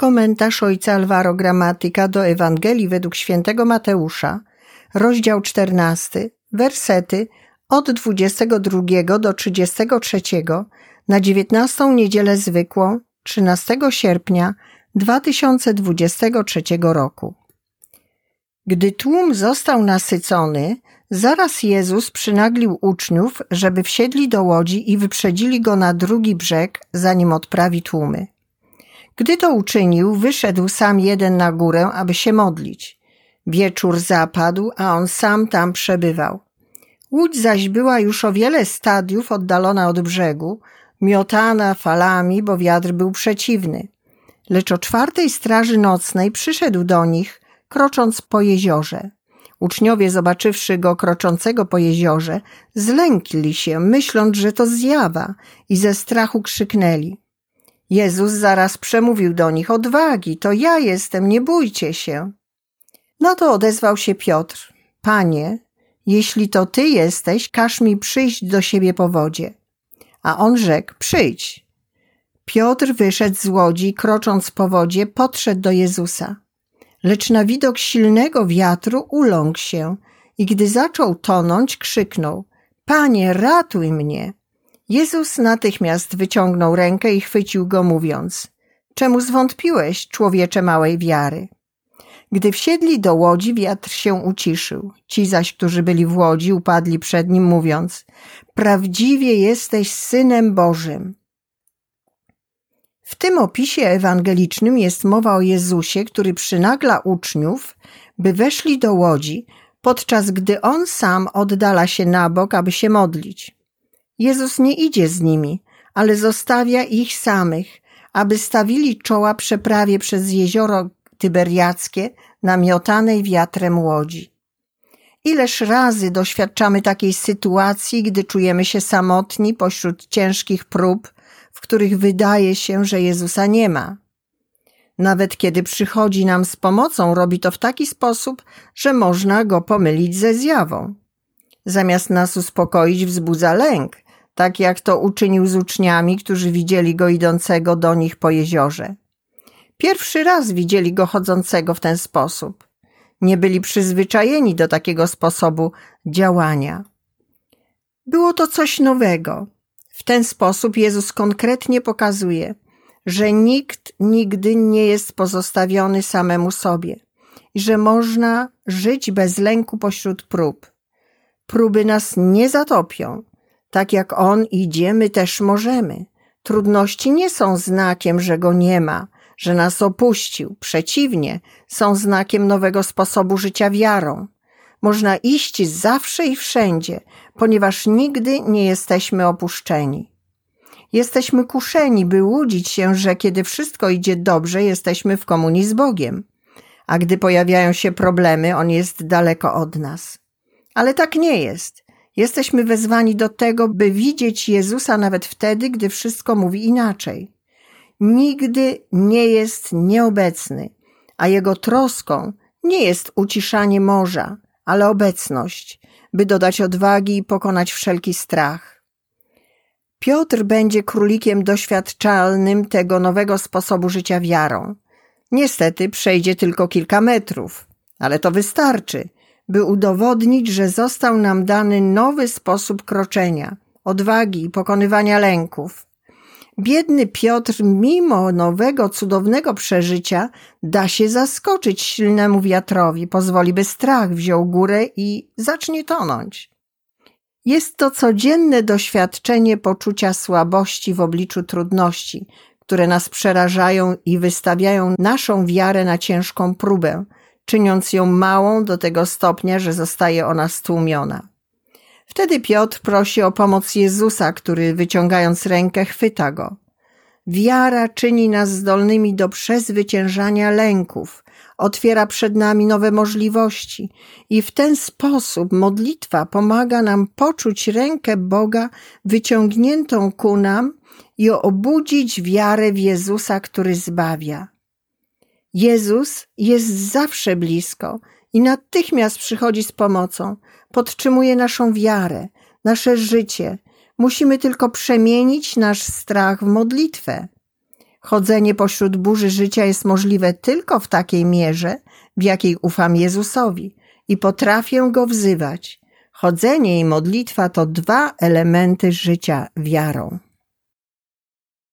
Komentarz ojca Alvaro Gramatyka do Ewangelii według świętego Mateusza, rozdział 14, wersety od 22 do 33 na 19 niedzielę zwykłą 13 sierpnia 2023 roku. Gdy tłum został nasycony, zaraz Jezus przynaglił uczniów, żeby wsiedli do łodzi i wyprzedzili go na drugi brzeg, zanim odprawi tłumy. Gdy to uczynił, wyszedł sam jeden na górę, aby się modlić. Wieczór zapadł, a on sam tam przebywał. Łódź zaś była już o wiele stadiów oddalona od brzegu, miotana falami, bo wiatr był przeciwny. Lecz o czwartej straży nocnej przyszedł do nich, krocząc po jeziorze. Uczniowie, zobaczywszy go kroczącego po jeziorze, zlękli się, myśląc, że to zjawa i ze strachu krzyknęli. Jezus zaraz przemówił do nich, odwagi, to ja jestem, nie bójcie się. No to odezwał się Piotr, Panie, jeśli to Ty jesteś, każ mi przyjść do siebie po wodzie. A on rzekł, przyjdź. Piotr wyszedł z łodzi, krocząc po wodzie, podszedł do Jezusa. Lecz na widok silnego wiatru uląkł się i gdy zaczął tonąć, krzyknął, Panie, ratuj mnie! Jezus natychmiast wyciągnął rękę i chwycił go, mówiąc: Czemu zwątpiłeś, człowiecze małej wiary? Gdy wsiedli do łodzi, wiatr się uciszył. Ci zaś, którzy byli w łodzi, upadli przed nim, mówiąc: Prawdziwie jesteś synem Bożym. W tym opisie ewangelicznym jest mowa o Jezusie, który przynagla uczniów, by weszli do łodzi, podczas gdy on sam oddala się na bok, aby się modlić. Jezus nie idzie z nimi, ale zostawia ich samych, aby stawili czoła przeprawie przez jezioro tyberiackie namiotanej wiatrem łodzi. Ileż razy doświadczamy takiej sytuacji, gdy czujemy się samotni pośród ciężkich prób, w których wydaje się, że Jezusa nie ma. Nawet kiedy przychodzi nam z pomocą, robi to w taki sposób, że można go pomylić ze zjawą. Zamiast nas uspokoić, wzbudza lęk, tak jak to uczynił z uczniami, którzy widzieli go idącego do nich po jeziorze. Pierwszy raz widzieli go chodzącego w ten sposób. Nie byli przyzwyczajeni do takiego sposobu działania. Było to coś nowego. W ten sposób Jezus konkretnie pokazuje, że nikt nigdy nie jest pozostawiony samemu sobie i że można żyć bez lęku pośród prób. Próby nas nie zatopią, tak jak On idzie, my też możemy. Trudności nie są znakiem, że Go nie ma, że nas opuścił. Przeciwnie, są znakiem nowego sposobu życia wiarą. Można iść zawsze i wszędzie, ponieważ nigdy nie jesteśmy opuszczeni. Jesteśmy kuszeni, by łudzić się, że kiedy wszystko idzie dobrze, jesteśmy w komunii z Bogiem, a gdy pojawiają się problemy, On jest daleko od nas. Ale tak nie jest. Jesteśmy wezwani do tego, by widzieć Jezusa nawet wtedy, gdy wszystko mówi inaczej. Nigdy nie jest nieobecny, a Jego troską nie jest uciszanie morza, ale obecność, by dodać odwagi i pokonać wszelki strach. Piotr będzie królikiem doświadczalnym tego nowego sposobu życia wiarą. Niestety przejdzie tylko kilka metrów, ale to wystarczy, by udowodnić, że został nam dany nowy sposób kroczenia, odwagi i pokonywania lęków. Biedny Piotr, mimo nowego, cudownego przeżycia, da się zaskoczyć silnemu wiatrowi, pozwoli, by strach wziął górę i zacznie tonąć. Jest to codzienne doświadczenie poczucia słabości w obliczu trudności, które nas przerażają i wystawiają naszą wiarę na ciężką próbę, czyniąc ją małą do tego stopnia, że zostaje ona stłumiona. Wtedy Piotr prosi o pomoc Jezusa, który wyciągając rękę chwyta go. Wiara czyni nas zdolnymi do przezwyciężania lęków, otwiera przed nami nowe możliwości i w ten sposób modlitwa pomaga nam poczuć rękę Boga wyciągniętą ku nam i obudzić wiarę w Jezusa, który zbawia. Jezus jest zawsze blisko i natychmiast przychodzi z pomocą, podtrzymuje naszą wiarę, nasze życie. Musimy tylko przemienić nasz strach w modlitwę. Chodzenie pośród burzy życia jest możliwe tylko w takiej mierze, w jakiej ufam Jezusowi i potrafię Go wzywać. Chodzenie i modlitwa to dwa elementy życia wiarą.